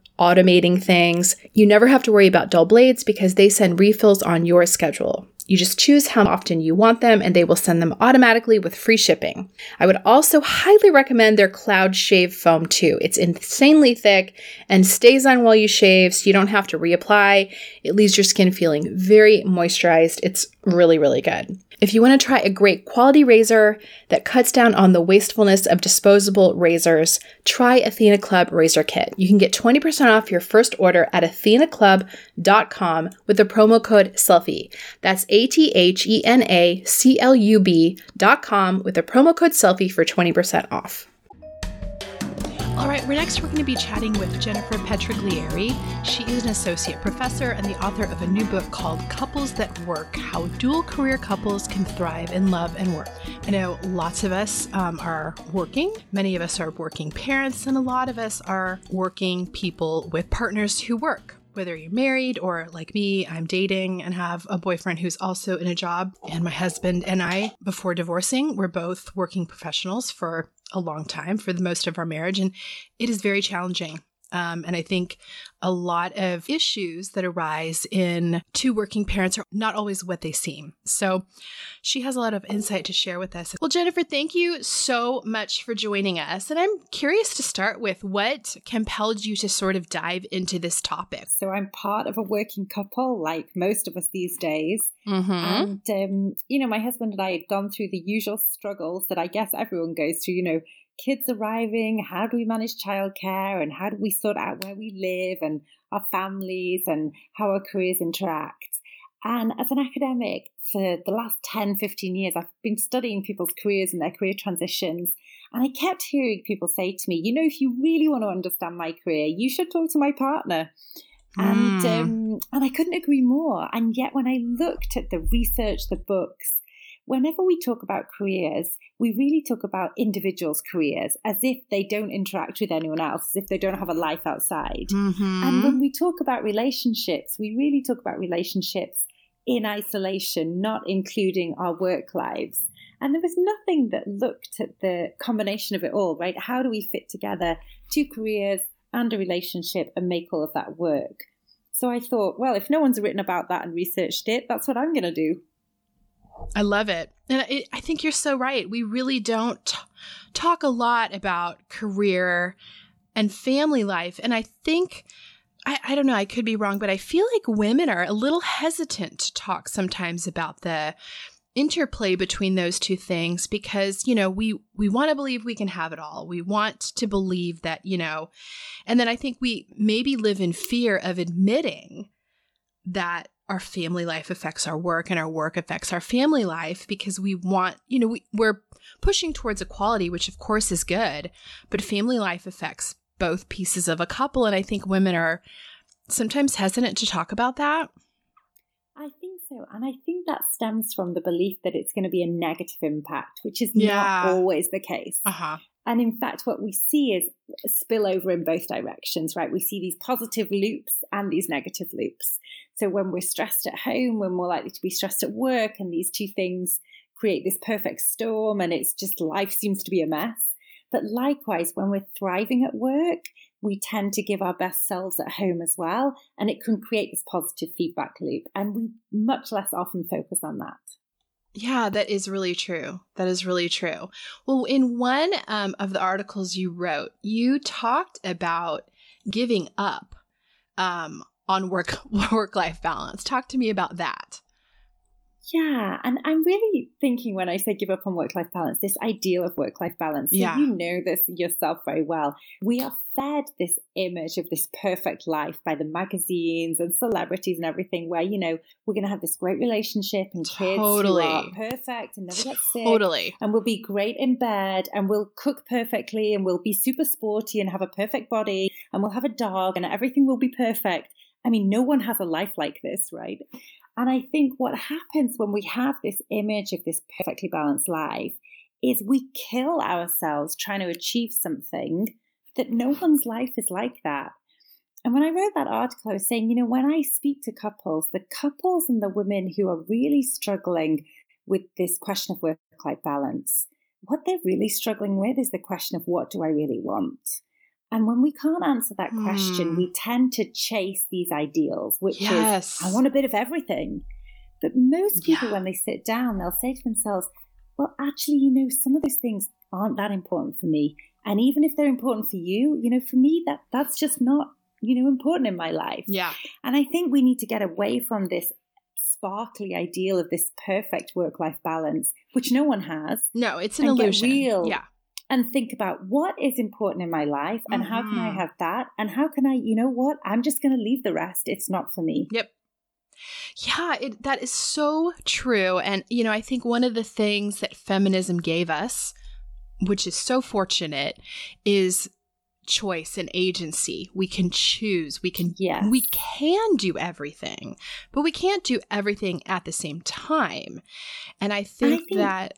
A: automating things. You never have to worry about dull blades because they send refills on your schedule.
C: You just choose how often you want them and they will send them automatically with free shipping. I would also highly recommend their Cloud Shave Foam too. It's insanely thick and stays on while you shave so you don't have to reapply. It leaves your skin feeling very moisturized. It's really, really good. If you want to try a great quality razor that cuts down on the wastefulness of disposable razors, try Athena Club Razor Kit. You can get 20% off your first order at athenaclub.com with the promo code SELFIE. That's A T H E N A C L U B.com with the promo code SELFIE for 20% off.
A: All right, we're next we're going to be chatting with Jennifer Petriglieri. She is an associate professor and the author of a new book called Couples That Work How Dual Career Couples Can Thrive in Love and Work. I know lots of us um, are working, many of us are working parents, and a lot of us are working people with partners who work whether you're married or like me, I'm dating and have a boyfriend who's also in a job. And my husband and I, before divorcing, we're both working professionals for a long time, for the most of our marriage. And it is very challenging. Um, and I think a lot of issues that arise in two working parents are not always what they seem. So she has a lot of insight to share with us. Well, Jennifer, thank you so much for joining us. And I'm curious to start with what compelled you to sort of dive into this topic.
E: So I'm part of a working couple, like most of us these days.
A: Mm-hmm.
E: And, um, you know, my husband and I had gone through the usual struggles that I guess everyone goes through, you know, kids arriving, how do we manage childcare and how do we sort out where we live and our families and how our careers interact. And as an academic, for the last 10, 15 years, I've been studying people's careers and their career transitions. And I kept hearing people say to me, you know, if you really want to understand my career, you should talk to my partner. And
A: Mm.
E: um, and I couldn't agree more. And yet, when I looked at the research, the books, whenever we talk about careers, we really talk about individuals' careers as if they don't interact with anyone else, as if they don't have a life outside.
A: Mm-hmm.
E: And when we talk about relationships, we really talk about relationships in isolation, not including our work lives. And there was nothing that looked at the combination of it all, right? How do we fit together two careers and a relationship and make all of that work? So I thought, well, if no one's written about that and researched it, that's what I'm going to do.
A: I love it. And I, I think you're so right. We really don't t- talk a lot about career and family life. And I think, I, I don't know, I could be wrong, but I feel like women are a little hesitant to talk sometimes about the interplay between those two things because you know we we want to believe we can have it all we want to believe that you know and then i think we maybe live in fear of admitting that our family life affects our work and our work affects our family life because we want, you know, we, we're pushing towards equality, which of course is good, but family life affects both pieces of a couple. And I think women are sometimes hesitant to talk about that.
E: I think so. And I think that stems from the belief that it's going to be a negative impact, which is
A: Yeah.
E: not always the case.
A: Uh huh.
E: And in fact, what we see is spillover in both directions, right? We see these positive loops and these negative loops. So when we're stressed at home, we're more likely to be stressed at work, and these two things create this perfect storm, and it's just life seems to be a mess. But likewise, when we're thriving at work, we tend to give our best selves at home as well, and it can create this positive feedback loop. And we much less often focus on that.
A: Yeah, that is really true. That is really true. Well, in one um, of the articles you wrote, you talked about giving up um, on work work life balance. Talk to me about that.
E: Yeah, and I'm really thinking when I say give up on work life balance, this ideal of work life balance.
A: Yeah.
E: You know this yourself very well. We are fed this image of this perfect life by the magazines and celebrities and everything, where, you know, we're going to have this great relationship and kids
A: Totally.
E: who are perfect and never get sick.
A: Totally.
E: And we'll be great in bed and we'll cook perfectly and we'll be super sporty and have a perfect body and we'll have a dog and everything will be perfect. I mean, no one has a life like this, right? And I think what happens when we have this image of this perfectly balanced life is we kill ourselves trying to achieve something that no one's life is like that. And when I wrote that article, I was saying, you know, when I speak to couples, the couples and the women who are really struggling with this question of work life balance, what they're really struggling with is the question of what do I really want? And when we can't answer that question,
A: Hmm.
E: we tend to chase these ideals, which
A: Yes.
E: is, I want a bit of everything. But most people,
A: Yeah.
E: when they sit down, they'll say to themselves, well, actually, you know, some of those things aren't that important for me. And even if they're important for you, you know, for me, that that's just not, you know, important in my life.
A: Yeah.
E: And I think we need to get away from this sparkly ideal of this perfect work life balance, which no one has,
A: No, it's an illusion.
E: real.
A: Yeah.
E: And think about what is important in my life and how can I
A: Mhm.
E: have that? And how can I, you know what? I'm just going to leave the rest. It's not for me.
A: Yep. Yeah, it, that is so true. And, you know, I think one of the things that feminism gave us, which is so fortunate, is choice and agency. We can choose. We can
E: Yes.
A: we can do everything, but we can't do everything at the same time. And I think,
E: think-
A: that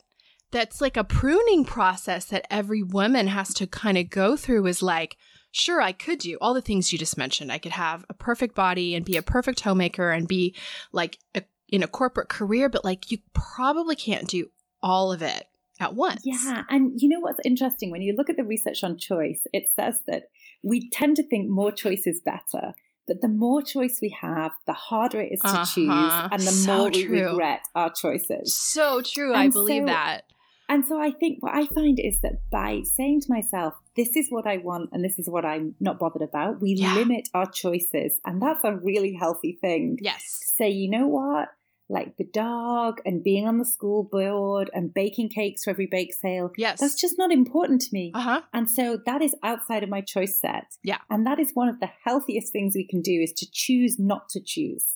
A: that's like a pruning process that every woman has to kind of go through is like sure I could do all the things you just mentioned. I could have a perfect body and be a perfect homemaker and be like a, in a corporate career, but like you probably can't do all of it at once.
E: Yeah. And you know what's interesting? When you look at the research on choice, it says that we tend to think more choice is better. But the more choice we have, the harder it is to
A: Uh-huh.
E: choose and the
A: So
E: more we
A: true.
E: regret our choices.
A: So true. I believe
E: so-
A: that.
E: And so I think what I find is that by saying to myself, this is what I want and this is what I'm not bothered about, we
A: Yeah.
E: limit our choices. And that's a really healthy thing. To
A: Yes.
E: say, you know what? Like the dog and being on the school board and baking cakes for every bake sale,
A: Yes.
E: that's just not important to me.
A: uh huh.
E: And so that is outside of my choice set.
A: Yeah.
E: And that is one of the healthiest things we can do is to choose not to choose.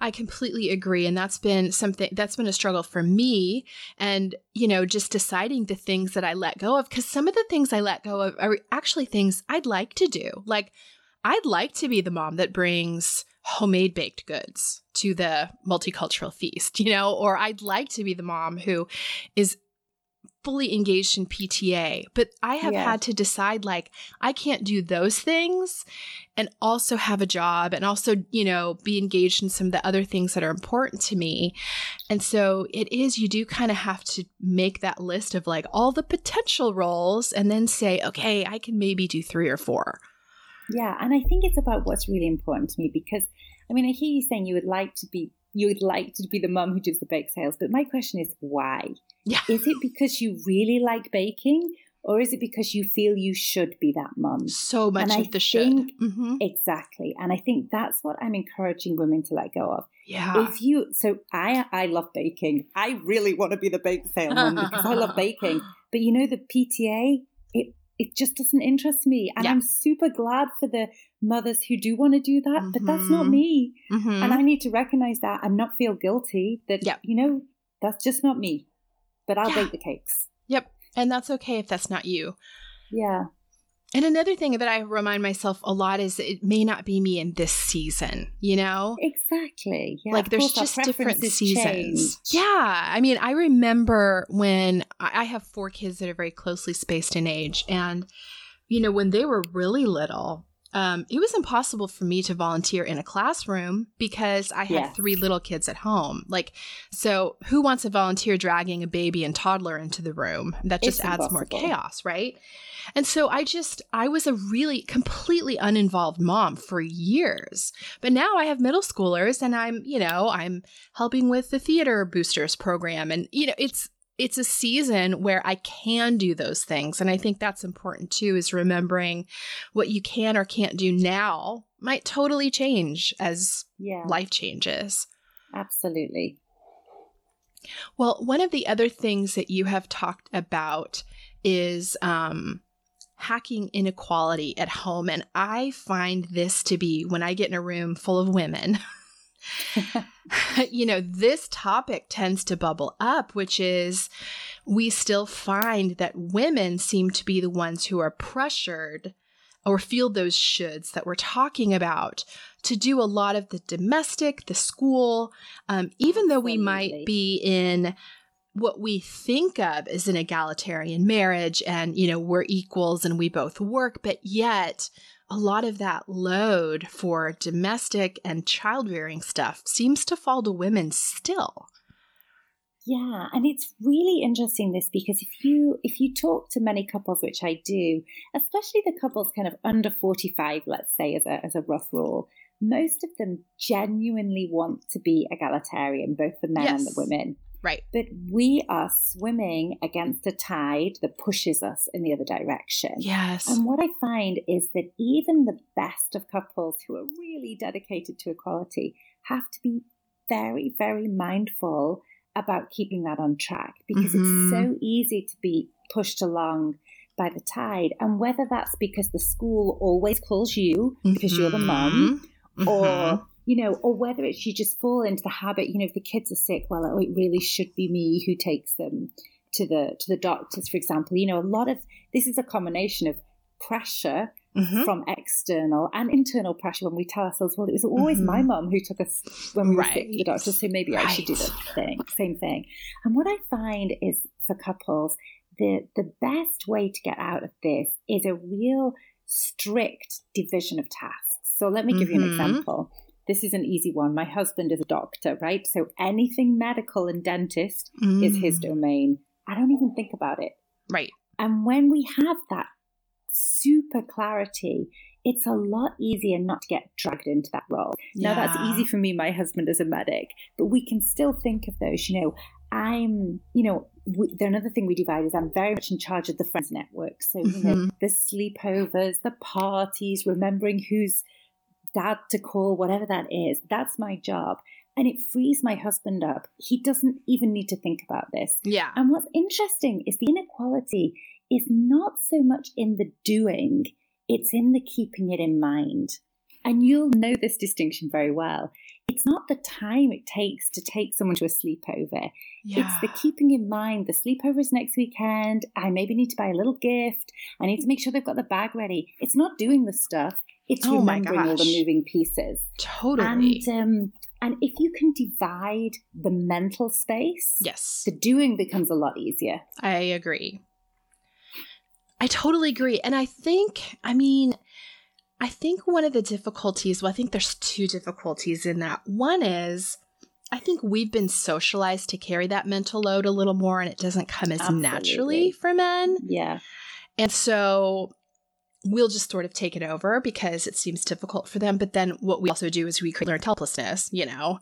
A: I completely agree. And that's been something that's been a struggle for me. And, you know, just deciding the things that I let go of, because some of the things I let go of are actually things I'd like to do. Like, I'd like to be the mom that brings homemade baked goods to the multicultural feast, you know, or I'd like to be the mom who is fully engaged in PTA. But I have
E: Yeah.
A: had to decide, like, I can't do those things and also have a job and also, you know, be engaged in some of the other things that are important to me. And so it is, you do kind of have to make that list of like all the potential roles and then say, okay, I can maybe do three or four.
E: Yeah, and I think it's about what's really important to me because I mean I hear you saying you would like to be you would like to be the mum who does the bake sales, but my question is why?
A: Yeah.
E: Is it because you really like baking or is it because you feel you should be that mum?
A: So much
E: And I
A: of the should.
E: think-
A: hmm
E: Exactly. And I think that's what I'm encouraging women to let go of.
A: Yeah.
E: If you so I I love baking. I really want to be the bake sale mum because I love baking. But you know the PTA, it it just doesn't interest me. And
A: Yeah.
E: I'm super glad for the mothers who do want to do that, but that's not
A: Mhm.
E: me.
A: Mhm.
E: And I need to recognize that and not feel guilty that
A: Yeah.
E: you know, that's just not me. But I'll
A: Yeah.
E: bake the cakes.
A: Yep. And that's okay if that's not you.
E: Yeah.
A: And another thing that I remind myself a lot is it may not be me in this season, you know?
E: Exactly. Yeah.
A: like there's just different seasons.
E: change.
A: Yeah. I mean, I remember when I I have four kids that are very closely spaced in age. And, you know, when they were really little, um, it was impossible for me to volunteer in a classroom because I had
E: Yes.
A: three little kids at home. Like, so who wants to volunteer dragging a baby and toddler into the room? That just
E: It's
A: adds more chaos, right? And so I just, I was a really completely uninvolved mom for years. But now I have middle schoolers and I'm, you know, I'm helping with the theater boosters program. And, you know, it's, it's a season where I can do those things. And I think that's important too, is remembering what you can or can't do now might totally change as
E: Yeah.
A: life changes.
E: Absolutely.
A: Well, one of the other things that you have talked about is um, hacking inequality at home. And I find this to be when I get in a room full of women, you know, this topic tends to bubble up, which is we still find that women seem to be the ones who are pressured or feel those shoulds that we're talking about to do a lot of the domestic, the school, um, even though we might be in what we think of as an egalitarian marriage and you know we're equals and we both work but yet a lot of that load for domestic and child rearing stuff seems to fall to women still
E: Yeah, and it's really interesting this because if you if you talk to many couples, which I do, especially the couples kind of under forty five, let's say as a as a rough rule, most of them genuinely want to be egalitarian, both the men and the women.
A: Right.
E: But we are swimming against a tide that pushes us in the other direction.
A: Yes.
E: And what I find is that even the best of couples who are really dedicated to equality have to be very, very mindful about keeping that on track because
A: Mhm.
E: it's so easy to be pushed along by the tide. And whether that's because the school always calls you because you're the mum,
A: Mhm.
E: or you know, or whether it's you just fall into the habit. You know, if the kids are sick, well, oh, it really should be me who takes them to the to the doctors, for example. You know, a lot of this is a combination of pressure
A: Mhm.
E: from external and internal pressure when we tell ourselves, well, it was always
A: Mhm.
E: my mum who took us when we were sick to the
A: Right.
E: doctor, so maybe I should do the thing, same thing. And what I find is for couples, the the best way to get out of this is a real strict division of tasks. So let me give you an
A: Mhm.
E: example. This is an easy one. My husband is a doctor, right? So anything medical and dentist is his
A: Mm.
E: domain. I don't even think about it.
A: Right.
E: And when we have that super clarity, it's a lot easier not to get dragged into that role. Now, that's easy for me, my husband is a medic, but we can still think of those, you know. I'm, you know, we, another thing we divide is I'm very much in charge of the friends network. So, you know, the sleepovers, the parties, remembering who's dad to call, whatever that is, that's my job. And it frees my husband up. He doesn't even need to think about this.
A: Yeah.
E: And what's interesting is the inequality is not so much in the doing, it's in the keeping it in mind. And you'll know this distinction very well. It's not the time it takes to take someone to a sleepover.
A: yeah.
E: It's the keeping in mind the sleepover is next weekend. I maybe need to buy a little gift. I need to make sure they've got the bag ready. It's not doing the stuff, it's
A: Oh
E: remembering all the moving pieces.
A: totally.
E: And um, and if you can divide the mental space,
A: yes.
E: the doing becomes a lot easier.
A: I agree. I totally agree. And I think, I mean, I think one of the difficulties, well, I think there's two difficulties in that. One is, I think we've been socialized to carry that mental load a little more and it doesn't come as
E: Absolutely.
A: naturally for men.
E: Yeah.
A: And so we'll just sort of take it over because it seems difficult for them. But then what we also do is we create learned helplessness, you know,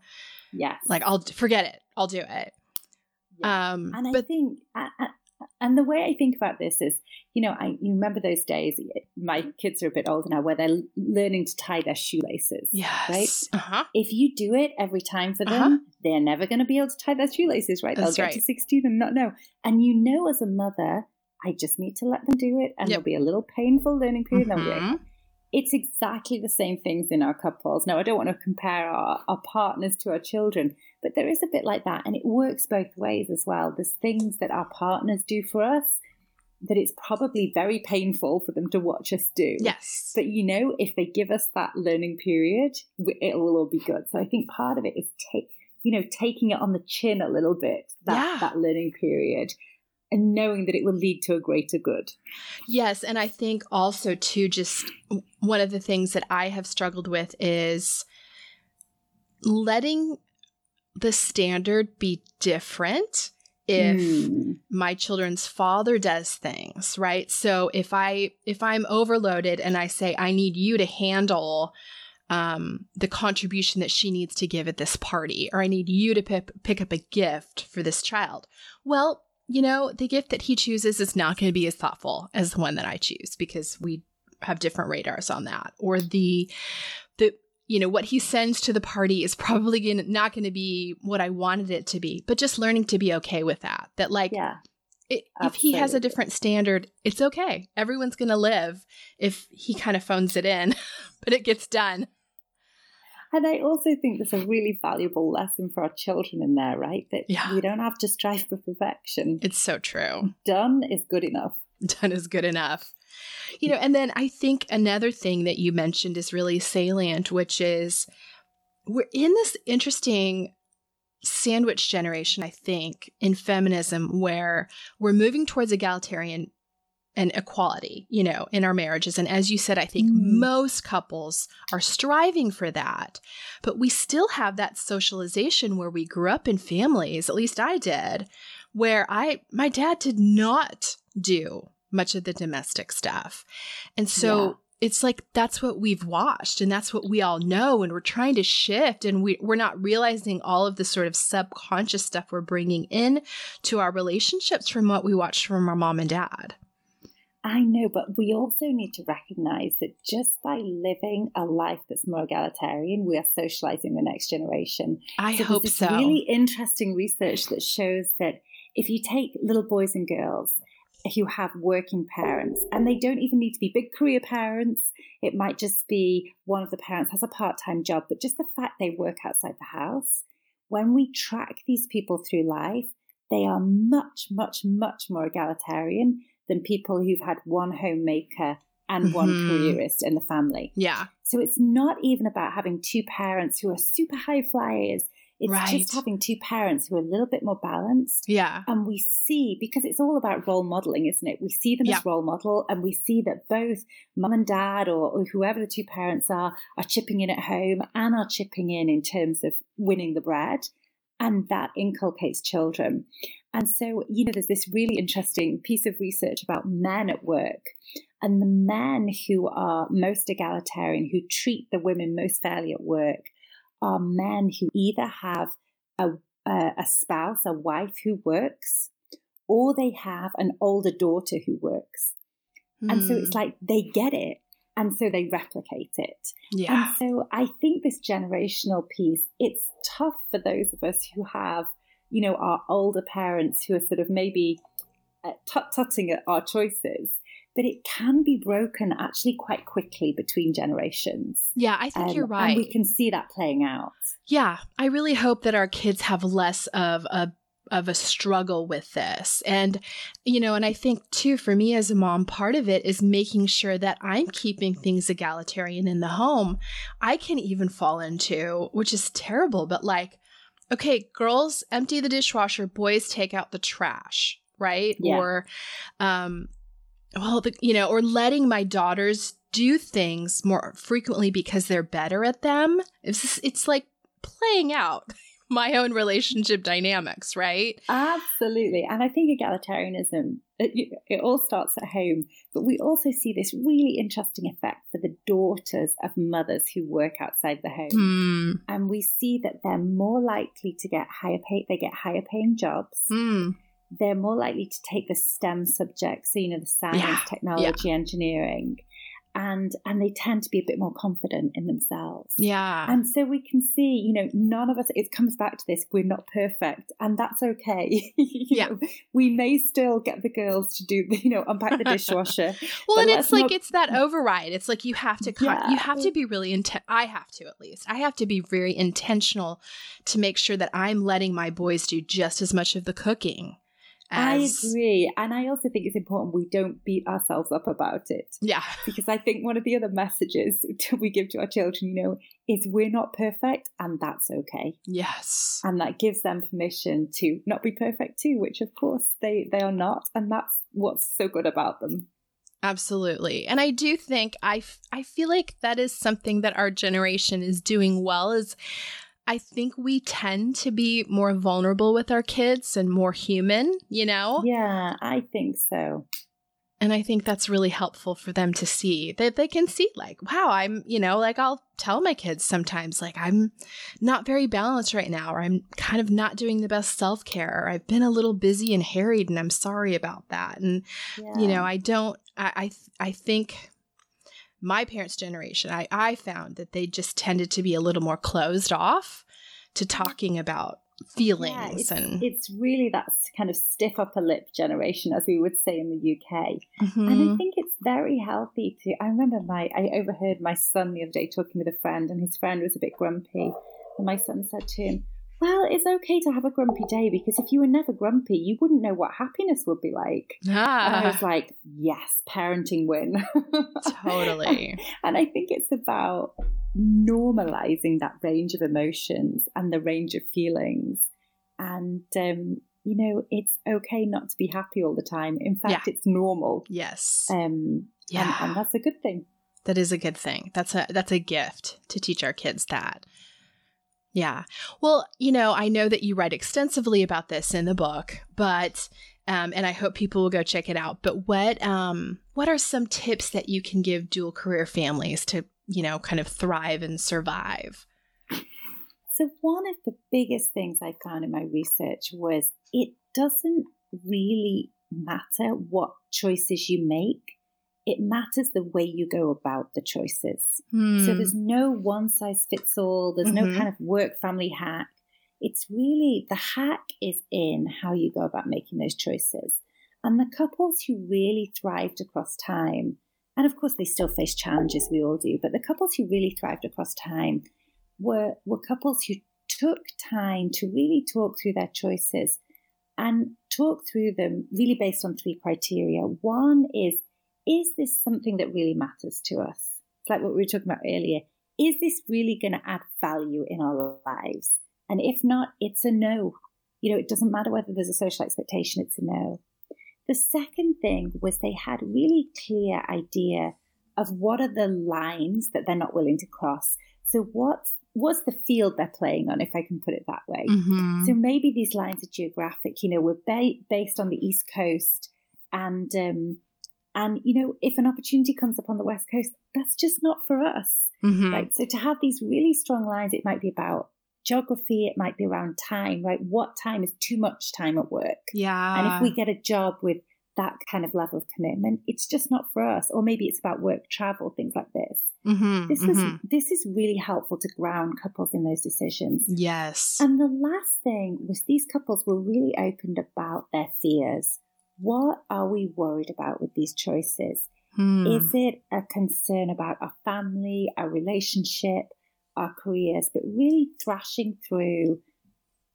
E: Yeah.
A: like I'll forget it, I'll do it.
E: Yeah.
A: Um,
E: and I
A: but
E: think, I- I- and the way I think about this is, you know, I you remember those days. My kids are a bit older now, where they're learning to tie their shoelaces.
A: yes,
E: Right.
A: uh huh,
E: If you do it every time for them,
A: Uh-huh.
E: they're never going to be able to tie their shoelaces, right?
A: That's
E: They'll get
A: right.
E: to 16 and not know. And you know, as a mother, I just need to let them do it. And
A: Yep.
E: there'll be a little painful learning period. and they'll be mm-hmm.
A: like,
E: it's exactly the same things in our couples. Now, I don't want to compare our, our partners to our children, but there is a bit like that. And it works both ways as well. There's things that our partners do for us that it's probably very painful for them to watch us do.
A: yes,
E: But you know, if they give us that learning period, it will all be good. So I think part of it is take, you know, taking it on the chin a little bit that
A: Yeah.
E: that learning period, and knowing that it will lead to a greater good.
A: Yes, and I think also too just one of the things that I have struggled with is letting the standard be different if
E: Hmm.
A: my children's father does things, right? So if I if I'm overloaded and I say I need you to handle um, the contribution that she needs to give at this party, or I need you to pick, pick up a gift for this child. Well, you know, the gift that he chooses is not going to be as thoughtful as the one that I choose because we have different radars on that. Or the the you know what he sends to the party is probably gonna, not going to be what I wanted it to be. But just learning to be okay with that. That like
E: Yeah.
A: it, if he has a different standard, it's okay. Everyone's going to live if he kind of phones it in, but it gets done.
E: And I also think there's a really valuable lesson for our children in there, right? That
A: Yeah.
E: we don't have to strive for perfection.
A: It's so true.
E: Done is good enough.
A: Done is good enough. You know, and then I think another thing that you mentioned is really salient, which is we're in this interesting sandwich generation, I think, in feminism where we're moving towards egalitarian and equality, you know, in our marriages. And as you said, I think
E: Mm.
A: most couples are striving for that. But we still have that socialization where we grew up in families, at least I did, where I my dad did not do much of the domestic stuff. And so it's like that's what we've watched and that's what we all know and we're trying to shift and we, we're not realizing all of the sort of subconscious stuff we're bringing in to our relationships from what we watched from our mom and dad
E: I know, but we also need to recognize that just by living a life that's more egalitarian, we are socializing the next generation.
A: I
E: so
A: hope
E: there's
A: so.
E: Really interesting research that shows that if you take little boys and girls who have working parents, and they don't even need to be big career parents, it might just be one of the parents has a part time job, but just the fact they work outside the house. When we track these people through life, they are much, much, much more egalitarian than people who've had one homemaker and one
A: Mhm.
E: careerist in the family.
A: yeah
E: So it's not even about having two parents who are super high flyers. It's
A: Right.
E: just having two parents who are a little bit more balanced.
A: yeah
E: And we see, because it's all about role modeling, isn't it? We see them
A: Yeah.
E: as role model and we see that both mum and dad or, or whoever the two parents are, are chipping in at home and are chipping in in terms of winning the bread. And that inculcates children. And so, you know, there's this really interesting piece of research about men at work. And the men who are most egalitarian, who treat the women most fairly at work, are men who either have a, a, a spouse, a wife who works, or they have an older daughter who works. And so it's
A: Hmm.
E: like they get it. And so they replicate it.
A: yeah
E: And so I think this generational piece, it's tough for those of us who have, you know, our older parents who are sort of maybe uh, tut-tutting at our choices, but it can be broken actually quite quickly between generations.
A: yeah i think
E: Um,
A: you're right
E: And we can see that playing out.
A: Yeah, I really hope that our kids have less of a of a struggle with this. And you know, and I think too for me as a mom, part of it is making sure that I'm keeping things egalitarian in the home. I can even fall into, which is terrible, but like okay, girls empty the dishwasher, boys take out the trash, right?
E: Yeah.
A: Or um well, the, you know, or letting my daughters do things more frequently because they're better at them. It's just, it's like playing out my own relationship dynamics, right?
E: Absolutely. And I think egalitarianism, it, it all starts at home, but we also see this really interesting effect for the daughters of mothers who work outside the home.
A: Hmm.
E: And we see that they're more likely to get higher pay, they get higher paying jobs.
A: Hmm.
E: They're more likely to take the STEM subjects, so you know, the science,
A: Yeah,
E: technology, engineering. And and they tend to be a bit more confident in themselves.
A: Yeah.
E: And so we can see, you know, none of us, it comes back to this, we're not perfect, and that's okay.
A: Yeah.
E: know, we may still get the girls to do, you know, unpack the dishwasher.
A: well, and it's like
E: not-
A: it's that override. It's like you have to con-
E: Yeah.
A: you have to be really intent. I have to at least. I have to be very intentional to make sure that I'm letting my boys do just as much of the cooking. As,
E: I agree. And I also think it's important we don't beat ourselves up about it.
A: Yeah.
E: Because I think one of the other messages we give to our children, you know, is we're not perfect and that's okay.
A: Yes.
E: And that gives them permission to not be perfect too, which of course they, they are not. And that's what's so good about them.
A: Absolutely. And I do think I, f- I feel like that is something that our generation is doing well is I think we tend to be more vulnerable with our kids and more human, you know?
E: Yeah, I think so.
A: And I think that's really helpful for them to see that they can see, like, wow, I'm, you know, like I'll tell my kids sometimes, like, I'm not very balanced right now, or I'm kind of not doing the best self care, or I've been a little busy and harried, and I'm sorry about that. And,
E: Yeah.
A: you know, I don't, I, I, I think my parents' generation, I, I found that they just tended to be a little more closed off to talking about feelings
E: Yeah, it's,
A: and,
E: it's really that kind of stiff upper lip generation, as we would say in the UK.
A: Mhm.
E: And I think it's very healthy to. I remember my, I overheard my son the other day talking with a friend, and his friend was a bit grumpy. And my son said to him, Well, it's okay to have a grumpy day because if you were never grumpy, you wouldn't know what happiness would be like. And I
A: ah,
E: was like, Yes, parenting win.
A: totally.
E: And I think it's about normalizing that range of emotions and the range of feelings. And, um, you know, it's okay not to be happy all the time. In fact, it's normal.
A: Yes.
E: Um,
A: Yeah.
E: and, and that's a good thing.
A: That is a good thing. That's a that's a gift to teach our kids that. Yeah. Well, you know, I know that you write extensively about this in the book, but Um, and I hope people will go check it out. But what um, what are some tips that you can give dual career families to you know kind of thrive and survive?
E: So one of the biggest things I found in my research was it doesn't really matter what choices you make. It matters the way you go about the choices.
A: Hmm.
E: So there's no one size fits all. There's
A: Mhm.
E: no kind of work family hack. It's really the hack is in how you go about making those choices. And the couples who really thrived across time, and of course they still face challenges, we all do, but the couples who really thrived across time were, were couples who took time to really talk through their choices and talk through them really based on three criteria. One is, is this something that really matters to us? It's like what we were talking about earlier. Is this really going to add value in our lives? And if not, it's a no. You know, it doesn't matter whether there's a social expectation, it's a no. The second thing was they had really clear idea of what are the lines that they're not willing to cross. So what's what's the field they're playing on, if I can put it that way.
A: Mhm.
E: So maybe these lines are geographic. You know, we're ba- based on the East Coast, and um, and you know, if an opportunity comes up on the West Coast, that's just not for us,
A: Mhm.
E: right? So to have these really strong lines, it might be about geography, it might be around time, right? What time is too much time at work?
A: Yeah.
E: And if we get a job with that kind of level of commitment, it's just not for us. Or maybe it's about work travel, things like this.
A: Mhm,
E: This
A: mhm.
E: is this is really helpful to ground couples in those decisions.
A: yes.
E: And the last thing was these couples were really opened about their fears. What are we worried about with these choices?
A: Hmm.
E: Is it a concern about our family, our relationship, our careers, but really thrashing through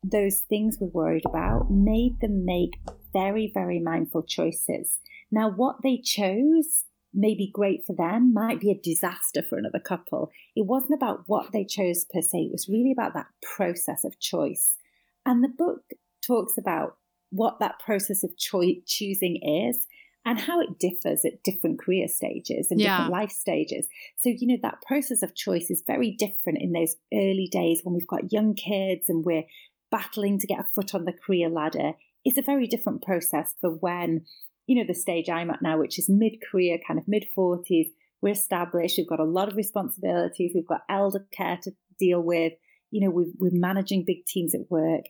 E: those things we're worried about made them make very, very mindful choices. Now, what they chose may be great for them, might be a disaster for another couple. It wasn't about what they chose per se, it was really about that process of choice. And the book talks about what that process of choi- choosing is and how it differs at different career stages and
A: Yeah.
E: different life stages. So, you know, that process of choice is very different in those early days when we've got young kids and we're battling to get a foot on the career ladder. It's a very different process for when, you know, the stage I'm at now, which is mid career, kind of mid 40s. We're established, we've got a lot of responsibilities, we've got elder care to deal with, you know, we're, we're managing big teams at work,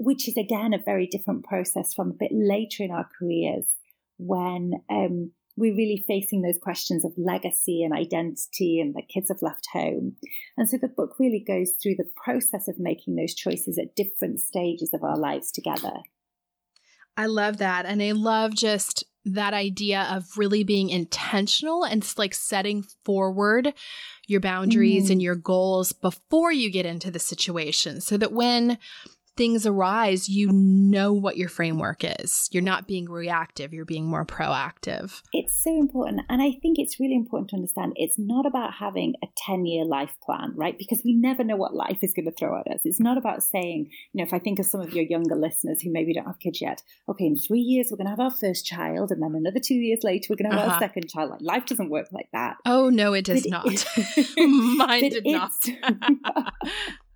E: which is again a very different process from a bit later in our careers when um, we're really facing those questions of legacy and identity and the kids have left home. And so the book really goes through the process of making those choices at different stages of our lives together.
A: I love that. And I love just that idea of really being intentional and like setting forward your boundaries
E: Mm.
A: and your goals before you get into the situation so that when things arise, you know what your framework is. You're not being reactive, you're being more proactive.
E: It's so important. And I think it's really important to understand it's not about having a 10 year life plan, right? Because we never know what life is going to throw at us. It's not about saying, you know, if I think of some of your younger listeners who maybe don't have kids yet, okay, in three years, we're going to have our first child. And then another two years later, we're going to have
A: Uh-huh.
E: our second child. Like life doesn't work like that.
A: Oh, no, it does
E: But
A: not.
E: it-
A: Mine did not.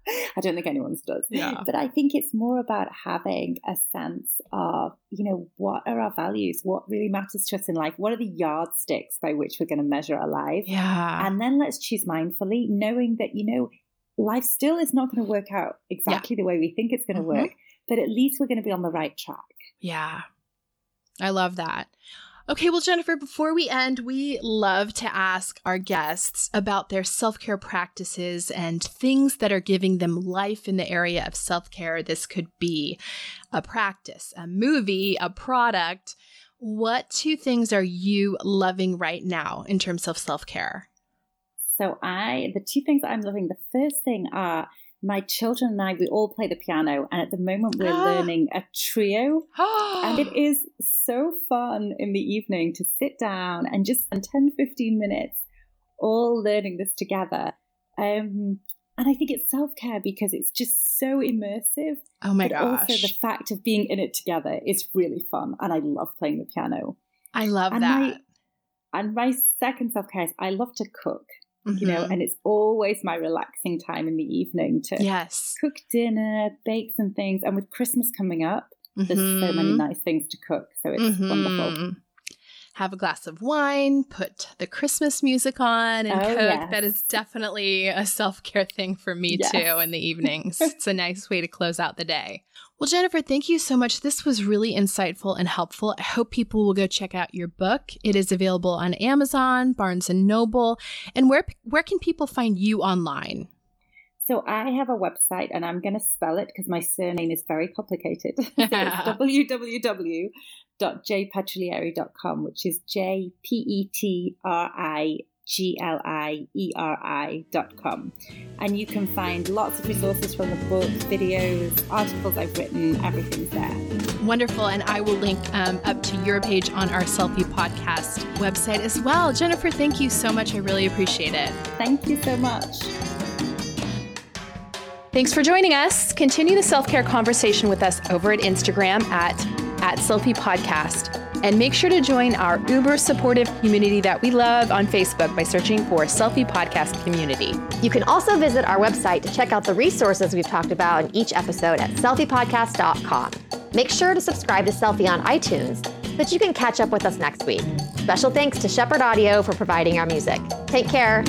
E: I don't think anyone's does.
A: Yeah.
E: But I think it's more about having a sense of, you know, what are our values? What really matters to us in life? What are the yardsticks by which we're going to measure our life?
A: yeah.
E: And then let's choose mindfully, knowing that, you know, life still is not going to work out exactly the way we think it's going to
A: Mhm.
E: work, but at least we're going to be on the right track.
A: Yeah. I love that. Okay, well, Jennifer, before we end, we love to ask our guests about their self care practices and things that are giving them life in the area of self care. This could be a practice, a movie, a product. What two things are you loving right now in terms of self care?
E: So I, the two things I'm loving, the first thing are my children and I, we all play the piano, and at the moment we're learning a trio. and it is so fun in the evening to sit down and just spend 10 15 minutes all learning this together um, and i think it's self-care because it's just so immersive
A: oh my
E: but
A: gosh.
E: also the fact of being in it together is really fun and i love playing the piano
A: I love
E: and
A: that.
E: my and my second self-care is i love to cook you know
A: Mhm.
E: and it's always my relaxing time in the evening to
A: yes.
E: cook dinner bake some things and with christmas coming up there's so many
A: Mhm.
E: nice things to cook. So it's wonderful.
A: Mhm. Have a glass of wine, put the Christmas music on, and
E: Oh,
A: cook.
E: yes.
A: That is definitely a self care thing for me
E: Yes.
A: too in the evenings. it's a nice way to close out the day. Well, Jennifer, thank you so much. This was really insightful and helpful. I hope people will go check out your book. It is available on Amazon, Barnes and Noble, and where where can people find you online?
E: So I have a website and I'm going to spell it because my surname is very complicated. so it's which is J P E T R I G L I E R I dot com. And you can find lots of resources from the book, videos, articles I've written, everything's there.
A: Wonderful. And I will link um, up to your page on our Selfie Podcast website as well. Jennifer, thank you so much. I really appreciate it.
E: Thank you so much.
C: Thanks for joining us. Continue the self care conversation with us over at Instagram at, at Selfie Podcast. And make sure to join our uber supportive community that we love on Facebook by searching for Selfie Podcast Community.
F: You can also visit our website to check out the resources we've talked about in each episode at selfiepodcast.com. Make sure to subscribe to Selfie on iTunes so that you can catch up with us next week. Special thanks to Shepherd Audio for providing our music. Take care.